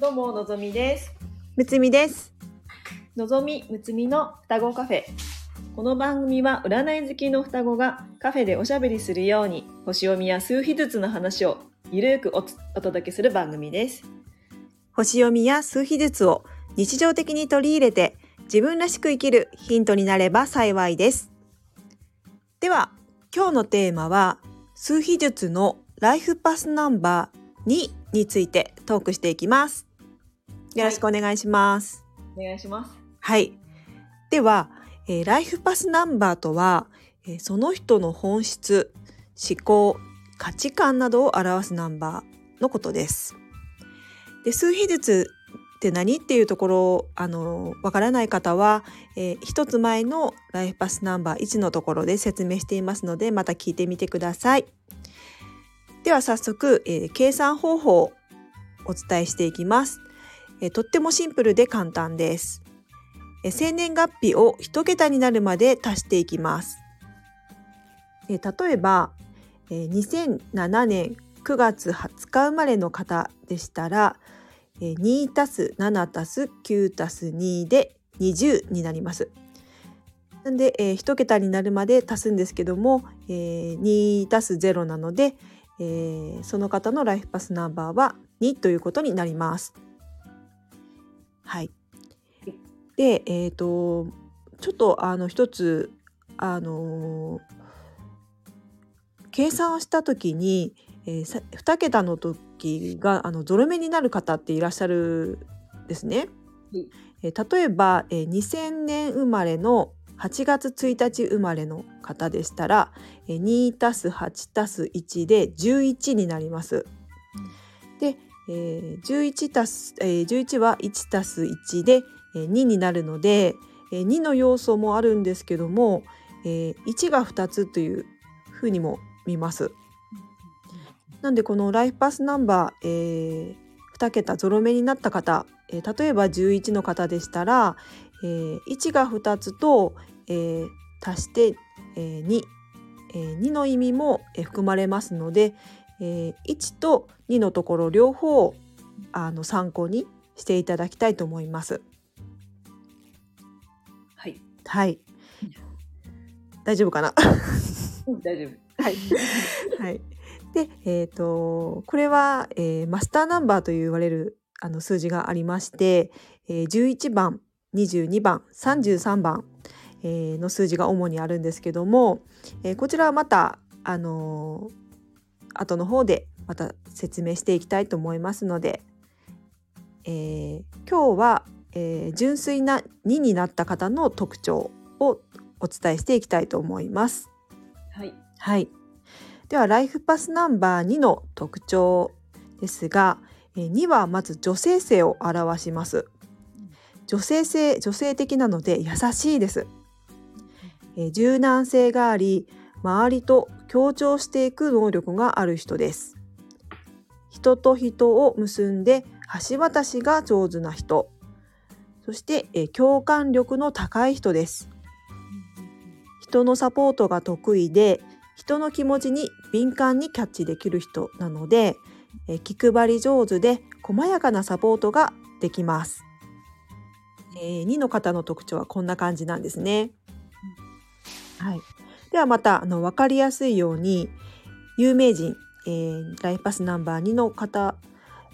どうものぞみです。むつみです。のぞみむつみの双子カフェ。この番組は占い好きの双子がカフェでおしゃべりするように星読みや数秘術の話をゆるくおつお届けする番組です。星読みや数秘術を日常的に取り入れて自分らしく生きるヒントになれば幸いです。では、今日のテーマは数秘術のライフパスナンバー2についてトークしていきます。よろしくお願いします。お願いします。はい。では、えーライフパスナンバーとは、えーその人の本質、思考、価値観などを表すナンバーのことです。で、数秘術って何っていうところ、あの、わからない方は、えー一つ前のライフパスナンバー1のところで説明していますので、また聞いてみてください。では早速、えー計算方法をお伝えしていきます。えとってもシンプルで簡単です。え生年月日を一桁になるまで足していきます。え例えば、え2007年9月20日生まれの方でしたら、え2たす7たす9たす2で20になります。なんで、えー一桁になるまで足すんですけども、えー2たす0なので、えーその方のライフパスナンバーは2ということになります。はい。で、えっ、とちょっとあの一つあのー計算をした時に、えーさ2桁の時があのゾロ目になる方っていらっしゃるんですね。はいえー例えば、えー2000年生まれの8月1日生まれの方でしたら、えー2たす8たす1で11になります。えー11たす、えー11は1たす1で、えー2になるので、えー2の要素もあるんですけども、えー1が2つというふうにも見ます。なんでこのライフパスナンバー、えー2桁ゾロ目になった方、えー例えば11の方でしたら、えー1が2つと、えー足して、えー2、えー2の意味も、えー含まれますので、えー1と2のところ両方あの参考にしていただきたいと思います。はい。はい。大丈夫かな？大丈夫。はい。はい。で、えっ、とこれは、えーマスターナンバーと言われるあの数字がありまして、えー11番、22番、33番、えーの数字が主にあるんですけども、えーこちらはまたあのー後の方でまた説明していきたいと思いますので、えー今日は、えー純粋な2になった方の特徴をお伝えしていきたいと思います。はい。はい。ではライフパスナンバー2の特徴ですが、えー2はまず女性性を表します。女性性女性的なので優しいです。えー柔軟性があり、周りと協調していく能力がある人です。人と人を結んで橋渡しが上手な人。そして、えー共感力の高い人です。人のサポートが得意で人の気持ちに敏感にキャッチできる人なのでえー気配り上手で細やかなサポートができます。えー、2の方の特徴はこんな感じなんですね。はい、ではまたあの分かりやすいように有名人、えーライフパスナンバー2の方、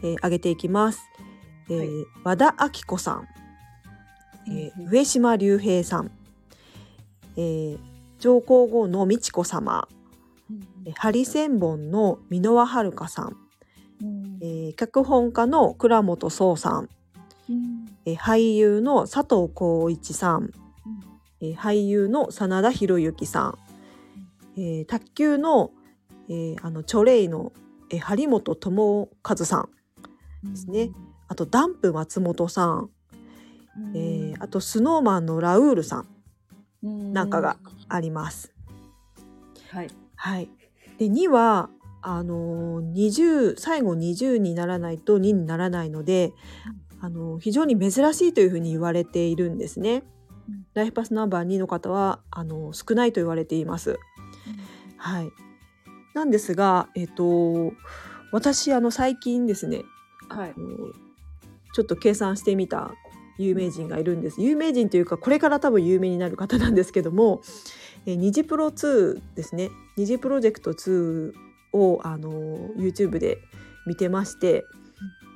えー挙げていきます。えーはい。和田アキ子さん、えー上島竜兵さん、えー上皇后の美智子様、えーハリセンボンの箕輪遥さん、えー脚本家の倉本壮さん、えー俳優の佐藤浩一さん、えー俳優の真田広之さん、えー卓球の,、えーあのチョレイの、えー張本智和さんですね。あとダンプ松本さん、えーあとスノーマンのラウールさんなんかがあります。はい。はい。で2はあのー20最後20にならないと2にならないので、あのー非常に珍しいというふうに言われているんですね。ライフパスナンバー2の方はあのー少ないと言われています。はい。なんですが、えっと私あの最近ですね、はい。ちょっと計算してみた有名人がいるんです有名人というかこれから多分有名になる方なんですけども「えー、ニジプロ2」ですね「ニジプロジェクト2」をあの YouTube で見てまして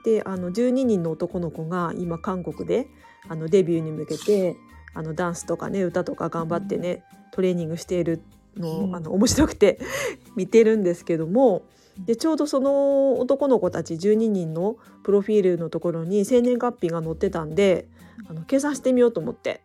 であの12人の男の子が今韓国であのデビューに向けてあのダンスとかね歌とか頑張ってねトレーニングしているの,、うんあの面白くて 見てるんですけどもでちょうどその男の子たち12人のプロフィールのところに生年月日が載ってたんであの計算してみようと思って、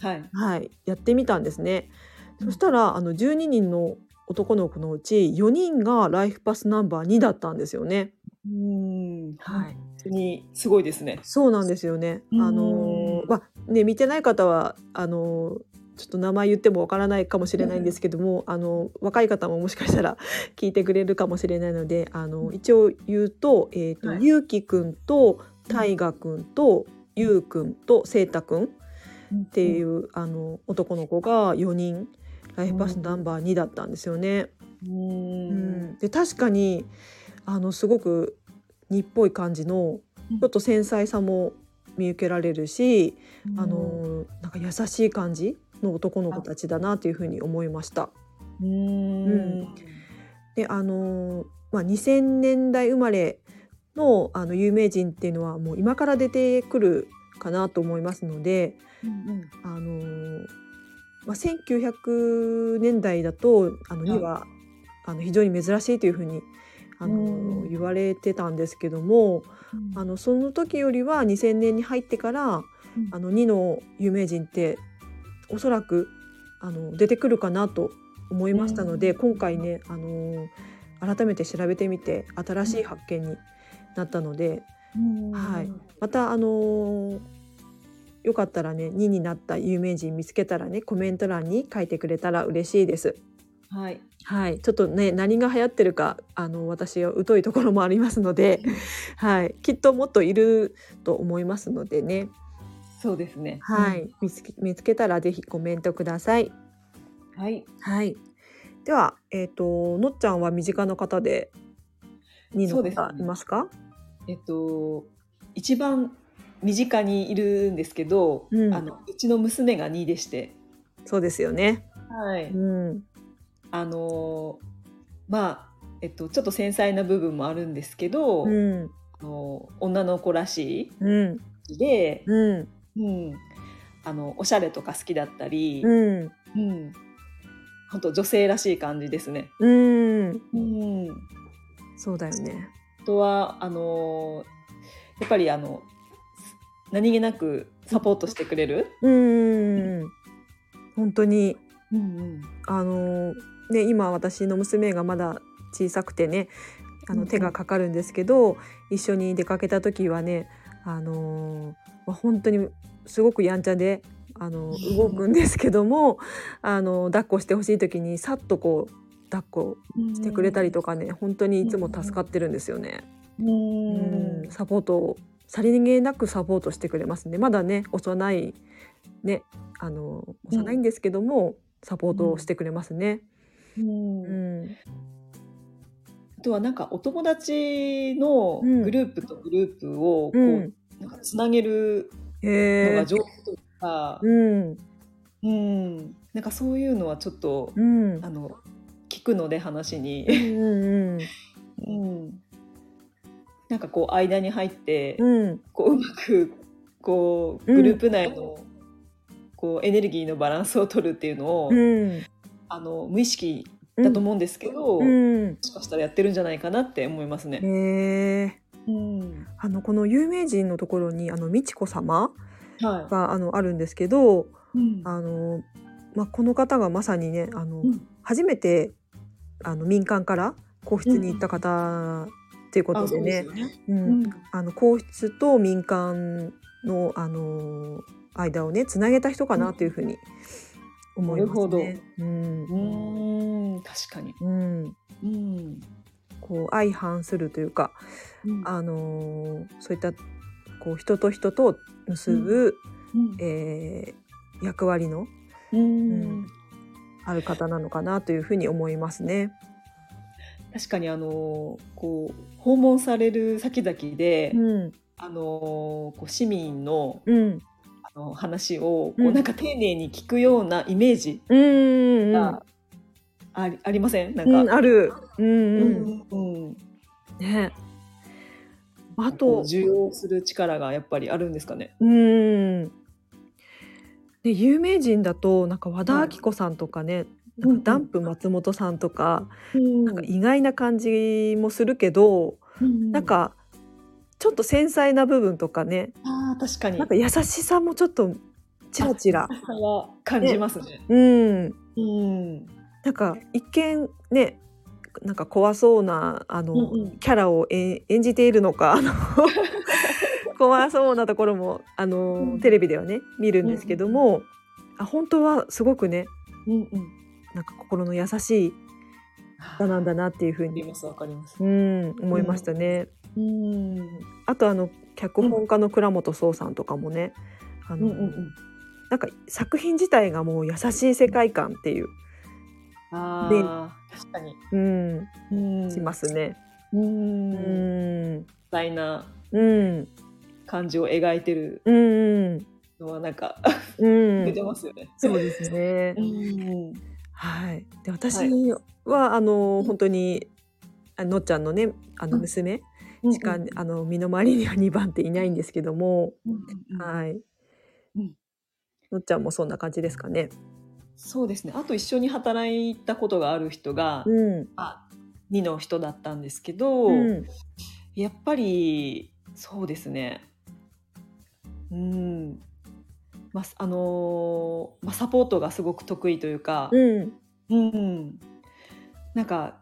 はい。はい、やってみたんですね。うんそしたらあの12人の男の子のうち4人がライフパスナンバー2だったんですよね。うん。はい本当にすごいですね。そうなんですよね。うんあのーまあね見てない方はあのーちょっと名前言ってもわからないかもしれないんですけども、あの若い方ももしかしたら 聞いてくれるかもしれないので、あの一応言うと、えっ、と、はい。ゆうきくんと大河くんとゆうくんとせいたくんっていう、あの男の子が4人ライフパスナンバー2だったんですよね。う。うん。ん、で確かにあのすごく日っぽい感じのうん。ちょっと繊細さも見受けられるし、あのなんか優しい感じの男の子たちだなというふうに思いました。うん。であの、まあ、2000年代生まれのあの有名人っていうのはもう今から出てくるかなと思いますので、うんあのまあ、1900年代だとあのはい。には、あの非常に珍しいというふうにあの、うん。言われてたんですけどもあのその時よりは2000年に入ってからあの2の有名人っておそらくあの出てくるかなと思いましたので、うん。今回ねあの改めて調べてみて新しい発見になったので、うん。はい。またあのよかったらね2になった有名人見つけたらねコメント欄に書いてくれたら嬉しいです。はい。はい、ちょっとね何が流行ってるかあの私は疎いところもありますので、はい、きっともっといると思いますのでね、そうですね。はい、見つけ見つけたらぜひコメントください。うん。はい。はい。では、えっ、とのっちゃんは身近な方で2の方いますか？えっと一番身近にいるんですけど、うんあのうちの娘が2でして、そうですよね。はい。うん、あのまあえっとちょっと繊細な部分もあるんですけど、うん、あの女の子らしうん、いで、うん、うん、あのおしゃれとか好きだったり、うん、うん、本当女性らしい感じですね。うん、うん、そうだよね。あとはあのやっぱりあの何気なくサポートしてくれる。うん、本当に。うんうん。あのね今私の娘がまだ小さくてねあうんうん。の手がかかるんですけど、一緒に出かけた時はねあのまあ本当にすごくやんちゃであの動くんですけどもあの抱っこしてほしい時にさっとこう抱っこしてくれたりとかね本当にいつも助かってるんですよね。うん。うん。サポートをさりげなくサポートしてくれますね。まだね幼いねあの幼いんですけども、サポートをしてくれますね。うん。うん。あとはなんかお友達のうん。グループとグループをこう、うんなんかつなげるの。が上手というか、うん。うん、なんかそういうのはちょっと、うん。あの聞くので話に。う、んうん、なんかこう間に入って、うん。こううまくこううんグループ内の、こうエネルギーのバランスを取るっていうのを、うん。あの無意識だと思うんですけど、うもん。しかしたらやってるんじゃないかなって思いますね。うん、あのこの有名人のところにあの美智子様はがあのあるんですけど、い、うん。あのまあこの方がまさにねあの、うん。初めてあの民間から皇室に行った方っていうことでね。皇室と民間のあの間をねつなげた人かなというふうに思いますね。うん。うーん。確かに。うん、うんこう相反するというか、うん。あのそういったこう人と人と結ぶ、うん。えー役割のうん。ある方なのかなというふうに思いますね。確かにあのこう訪問される先々で、うん、あのーこう市民のうん。あの話をこううん。なんか丁寧に聞くようなイメージうんうんがあり,、ありません？なんか、うんある。うんううん。んうん。ね。あことう受容する力がやっぱりあるんですかね。うん。で有名人だとなんか和田アキ子さんとかね、なんかダンプ松本さんとか、なんか意外な感じもするけど、なんかちょっと繊細な部分とかねあー確かに。なんか優しさもちょっとチラチラ、差は感じますね。うん、うんなんか一見ねなんか怖そうなあの、うんうんキャラを演演じているのかあの 怖そうなところもあの、うんテレビではね見るんですけども、あ本当はすごくねうんうん。なんか心の優しい方なんだなっていうふうに、わかりますわかります。うん、思いましたね。うんあとあの脚本家の倉本壮さんとかもね、あのうんうんうん。なんか作品自体がもう優しい世界観っていう、あ確かに。うん、うんしますね。う。うんん、大なうん、感じを描いてるうん、のはなんかうん、出てますよね。そうですねう。ん。はい。で私は、あの本当にあのっちゃんのねあのうん娘しか、あの身の回りには2番っていないんですけども、うんはい。うんのっちゃんもそんな感じですかね。そうですね。あと一緒に働いたことがある人が、うん。まあ、2の人だったんですけど、うん。やっぱりそうですね。うん。まあ、あのーまあ、サポートがすごく得意というか、うん。うん、なんか、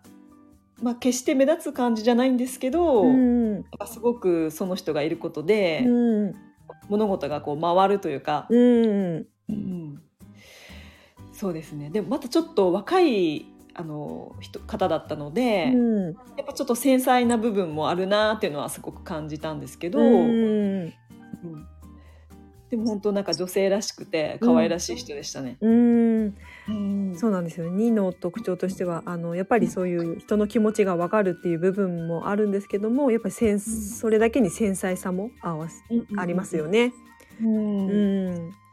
まあ、決して目立つ感じじゃないんですけど、うん。すごくその人がいることで、うん。物事がこう回るというか、うん。うんそうですねでもまたちょっと若いあの人方だったので、うん。やっぱちょっと繊細な部分もあるなっていうのはすごく感じたんですけど、うん。うんでも本当なんか女性らしくて可愛らしい人でしたね。うん。うんそうなんですよ。2の特徴としてはあのやっぱりそういう人の気持ちがわかるっていう部分もあるんですけども、やっぱりせんそれだけに繊細さもあわすありますよ。ね。うんうん。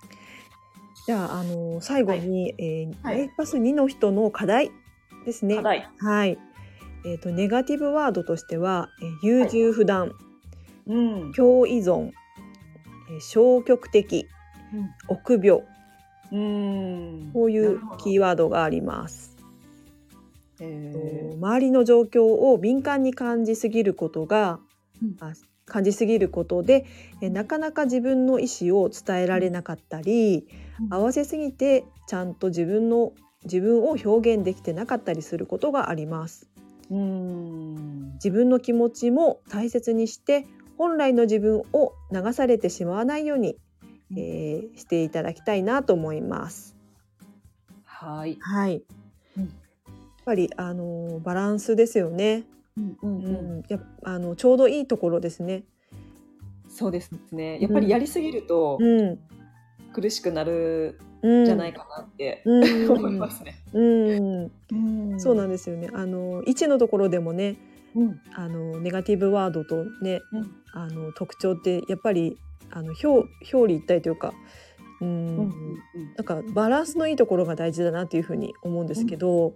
じゃああの最後に、えーはい。ライフパス2の人の課題ですね。課題。はい。えっ、とネガティブワードとしては、えー優柔不断、うん。共依存、えー消極的、臆病。うん。こういうキーワードがあります。えー周りの状況を敏感に感じすぎることが、うん。あ感じすぎることでえなかなか自分の意思を伝えられなかったり、うん合わせすぎてちゃんと自分の自分を表現できてなかったりすることがあります。うん自分の気持ちも大切にして本来の自分を流されてしまわないように、うんえーしていただきたいなと思います。はい。はい。うんやっぱりあのバランスですよね。うんうんううんん、やあのちょうどいいところですね。そうですね。やっぱりやりすぎるとうん、苦しくなるじゃないかなってうん、思いますね。うん、そうなんですよね。あの1のところでもね、うん。あのネガティブワードとね、うん。あの特徴ってやっぱりあの表表裏一体というか、うん、なんかバランスのいいところが大事だなっていうふうに思うんですけど、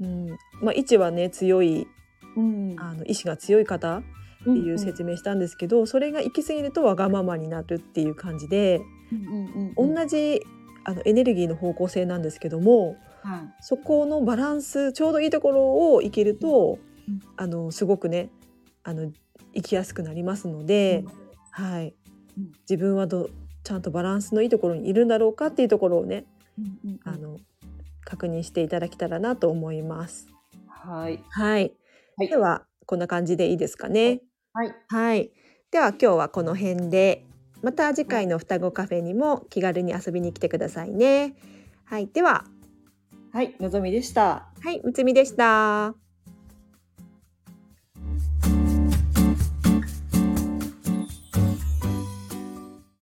うん、まあ1はね強いうん。あの意志が強い方っていう説明したんですけど、それが行き過ぎるとわがままになるっていう感じで、うん同じあのエネルギーの方向性なんですけどもはい。そこのバランスちょうどいいところを生きると、うんあのすごくねあの生きやすくなりますので、はい。うん。自分はどちゃんとバランスのいいところにいるんだろうかっていうところをね、うんうん。あの確認していただけたらなと思います。はい。はい、はいではこんな感じでいいですかね？はいはい。では今日はこの辺で、また次回の双子カフェにも気軽に遊びに来てくださいね。はい。では、はいのぞみでした。はい、むつみでした。